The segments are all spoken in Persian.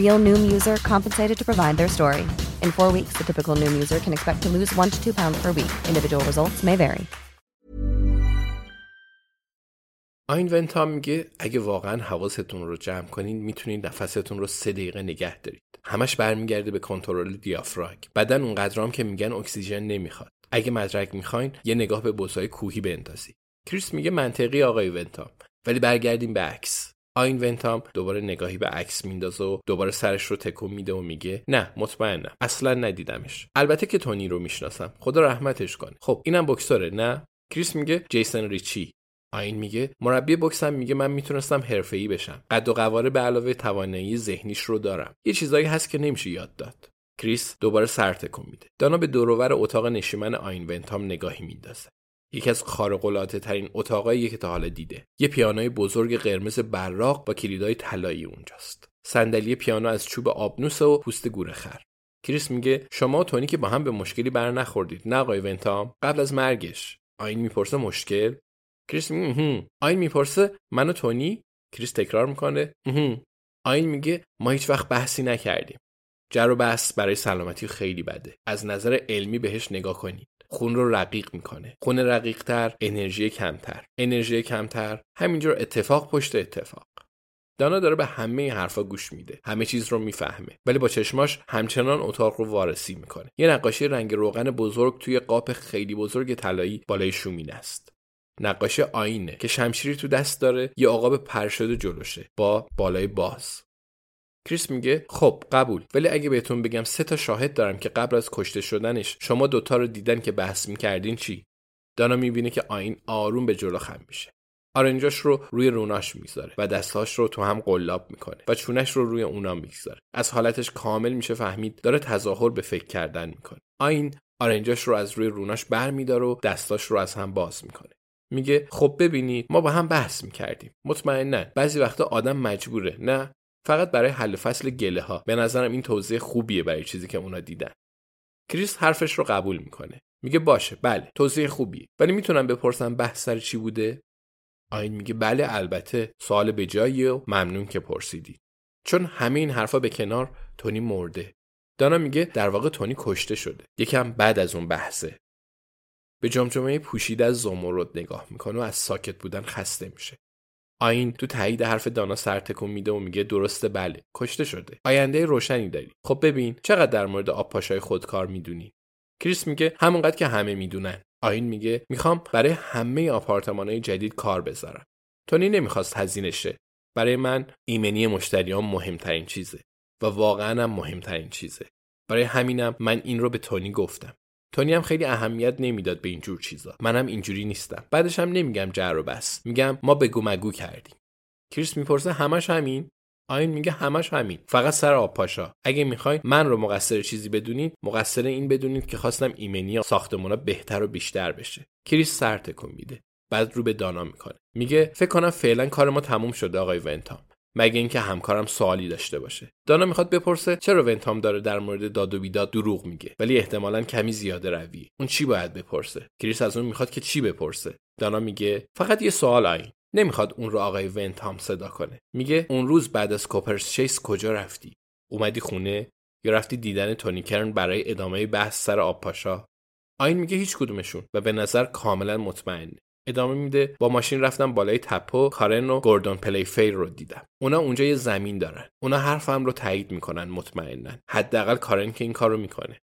Real Noom user compensated to provide their story. In four weeks, the typical Noom user can expect to lose one to two pounds per week. Individual results may vary. آین ونتام میگه اگه واقعا حواستون رو جمع کنین می‌تونید نفستون رو سه دقیقه نگه دارید همش برمیگرده به کنترل دیافراگ بدن اونقدرام که میگن اکسیژن نمی‌خواد اگه مدرک می‌خواین یه نگاه به بوسای کوهی بندازید کریس میگه منطقی آقای ونتام ولی برگردیم به عکس آین ونتام دوباره نگاهی به عکس میندازه و دوباره سرش رو تکون میده و میگه نه مطمئنم. اصلا ندیدمش. البته که تونی رو می‌شناسم. خدا رحمتش کنه. خب اینم بکسوره نه؟ کریس میگه جیسن ریچی. آین میگه مربی بکسم میگه من می‌تونستم حرفه‌ای بشم. قد و قواره به علاوه توانایی ذهنیش رو دارم. یه چیزایی هست که نمیشه یاد داد. کریس دوباره سر تکون میده. دانا به دور و بر اتاق نشیمن آین ونتام نگاهی میندازه. یکی از خارق‌العاده ترین اتاقایی که تا حالا دیده. یه پیانوی بزرگ قرمز براق با کلیدای طلایی اونجاست. صندلی پیانو از چوب آبنوس و پوست گورخر کریس میگه شما و تونی که با هم به مشکلی بر نخوردید نه آقای ونتام؟ قبل از مرگش. آین می‌پرسه مشکل؟ کریس میگه آین می‌پرسه من و تونی؟ کریس تکرار می‌کنه آین میگه ما هیچ وقت بحثی نکردیم. جر و بحث برای سلامتی خیلی بده. از نظر علمی بهش نگاه کنید خون رو رقیق می‌کنه. خون رقیق تر انرژی کمتر. انرژی کمتر همینجور اتفاق پشت اتفاق. دانا داره به همه حرفا گوش میده. همه چیز رو می‌فهمه. ولی با چشماش همچنان اتاق رو وارسی می‌کنه. یه نقاشی رنگ روغن بزرگ توی قاب خیلی بزرگ طلایی بالای شومینه است. نقاشی آینه که شمشیری تو دست داره یه عقاب پر شده جلوشه با بالای باز. کریس میگه خب قبول. ولی اگه بهتون بگم سه تا شاهد دارم که قبل از کشته شدنش شما دوتا رو دیدن که بحث می‌کردین چی؟ دانا می‌بینه که آین آروم به جلو خم میشه. آرنجاش رو روی روناش می‌ذاره و دستاش رو تو هم قلاب می‌کنه و چونش رو روی اونا می‌گذاره. از حالتش کامل میشه فهمید داره تظاهر به فکر کردن می‌کنه. آین آرنجاش رو از روی روناش برمیداره و دستاش رو از هم باز می‌کنه. میگه خب ببینید ما با هم بحث می‌کردیم. مطمئنا بعضی وقتا آدم مجبوره. نه؟ فقط برای حل فصل گله ها به نظرم این توضیح خوبیه برای چیزی که اونا دیدن. کریس حرفش رو قبول می‌کنه. میگه باشه بله توضیح خوبیه. ولی می‌تونم بپرسم بحث سر چی بوده؟ آین میگه بله البته سوال به جاییه و ممنون که پرسیدی. چون همه این حرفا به کنار تونی مرده. دانا میگه در واقع تونی کشته شده. یکم بعد از اون بحثه. به جمجمه پوشیده از زمرد نگاه می‌کنه و از ساکت بودن خسته میشه. آین تو تایید حرف دانا سر تکون میده و میگه درسته بله کشته شده. آینده روشنی داری. خب ببین چقدر در مورد آب پاشای خودکار می‌دونی؟ کریس میگه همونقدر که همه می‌دونن. آین میگه می‌خوام برای همه آپارتمانهای جدید کار بذارم. تونی نمی‌خواست هزینه شه. برای من ایمنی مشتریان مهمترین چیزه و واقعا هم مهمترین چیزه. برای همینم من این رو به تونی گفتم. تونی هم خیلی اهمیت نمی‌داد به اینجور چیزا. منم اینجوری نیستم. بعدش هم نمیگم جر و بس. میگم ما بگو مگو کردیم. کریس می‌پرسه همش همین؟ آین میگه همش همین. فقط سر آب پاشا. اگه می‌خواین من رو مقصر چیزی بدونید مقصر این بدونید که خواستم ایمنی ساختمونا بهتر و بیشتر بشه. کریس سر تکون میده. بعد رو به دانا می‌کنه. میگه فکر کنم فعلا کار ما تموم شده آقای ونتام. مگه اینکه همکارم سوالی داشته باشه. دانا می‌خواد بپرسه چرا ونتام داره در مورد داد و بیداد دروغ میگه؟ ولی احتمالا کمی زیاده روی اون چی باید بپرسه؟ کریس از اون می‌خواد که چی بپرسه؟ دانا میگه فقط یه سوال آین نمی‌خواد اون رو آقای ونتام صدا کنه. میگه اون روز بعد از کوپرس چیس کجا رفتی؟ اومدی خونه؟ یا رفتی دیدن تونی کرن برای ادامه بحث سر آب پاشا؟ آین میگه هیچ کدومشون و به نظر کاملا مطمئنه. ادامه میده. با ماشین رفتم بالای تپه. کارن و گوردون پلی فیر رو دیدم. اونا اونجا یه زمین دارن. اونا حرفم رو تایید می‌کنن مطمئنا حداقل کارن که این کارو می‌کنه.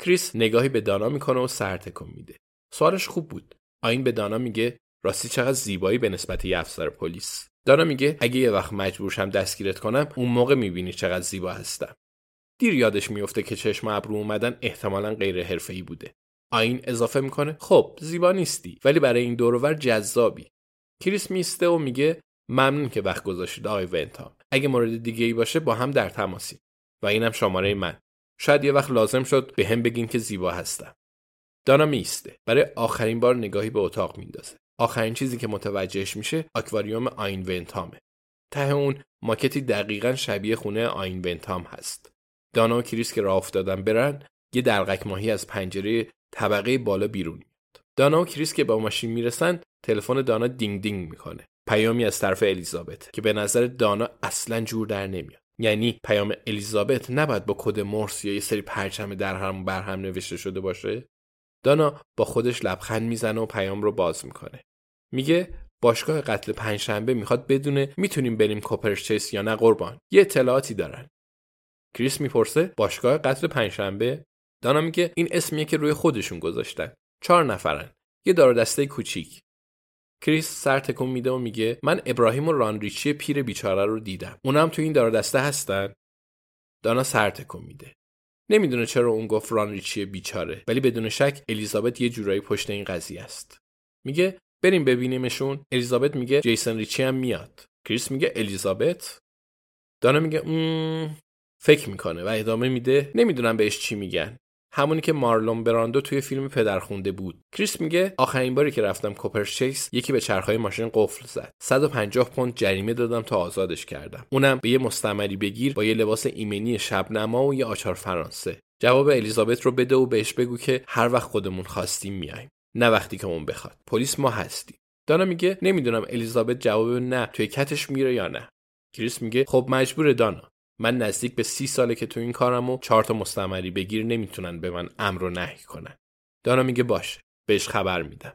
کریس نگاهی به دانا می‌کنه و سر تکون میده. سوالش خوب بود. آین به دانا میگه راستی چقدر زیبایی به نسبت یه افسر پلیس. دانا میگه اگه یه وقت مجبور شم دستگیرت کنم اون موقع می‌بینی چقدر زیبا هستم. دیر یادش میفته که چشم ابرو اومدن احتمالا غیر حرفه‌ای بوده. آین اضافه می‌کنه. خب زیبا نیستی ولی برای این دورور جذابی. کریس میسته و میگه ممنون که وقت گذاشتید آقای ونتا. اگه مورد دیگه ای باشه با هم در تماسی. و اینم شماره من. شاید یه وقت لازم شد به هم بگین که زیبا هستم. دانا میسته. برای آخرین بار نگاهی به اتاق میندازه. آخرین چیزی که متوجهش میشه آکواریوم آین ونتامه. ته اون ماکتی دقیقا شبیه خونه آین ونتام هست. دانا و کریس که راه افتادن برن یه دلقک ماهی از پنجره طبقه بالا بیرون میاد. دانا و کریس که با ماشین می‌رسن تلفن دانا دینگ دینگ می‌کنه. پیامی از طرف الیزابت که به نظر دانا اصلا جور در نمیاد. یعنی پیام الیزابت نباید با کد مورس یا یه سری پرچم در هم بر هم نوشته شده باشه؟ دانا با خودش لبخند می‌زنه و پیام رو باز می‌کنه. میگه باشگاه قتل پنجشنبه می‌خواد بدونه می‌تونیم بریم کوپرچیس یا نه قربان. یه اطلاعاتی دارن. کریس می‌پرسه باشگاه قتل پنجشنبه؟ دانا میگه این اسمیه که روی خودشون گذاشتن. چهار نفرن. یه دار دسته کوچیک. کریس سر تکون میده و میگه من ابراهیم و رانریچی پیر بیچاره رو دیدم. اونم تو این دار دسته هستن؟ دانا سر تکون میده. نمی‌دونه چرا اون گفت رانریچی بیچاره ولی بدون شک الیزابت یه جورایی پشت این قضیه است. میگه بریم ببینیمشون. الیزابت میگه جیسن ریچی هم میاد. کریس میگه الیزابت؟ دانا میگه فکر می‌کنه و ادامه میده نمی‌دونم بهش چی میگن. همونی که مارلون براندو توی فیلم پدرخونده بود. کریس میگه آخرین باری که رفتم کوپرچیس یکی به چرخهای ماشین قفل زد. 150 پوند جریمه دادم تا آزادش کردم. اونم به یه مستمری بگیر با یه لباس ایمنی شبنما و یه آچار فرانسه. جواب الیزابت رو بده و بهش بگو که هر وقت خودمون خواستیم میایم نه وقتی که اون بخواد. پلیس ما هستیم. دانا میگه نمی‌دونم الیزابت جواب نه توی کتش میره یا نه. کریس میگه خب مجبور دانا. من نزدیک به سی ساله که تو این کارم و چهار تا مستمری بگیر نمی‌تونن به من امر و نهی کنن. دانا میگه باشه بهش خبر میدم.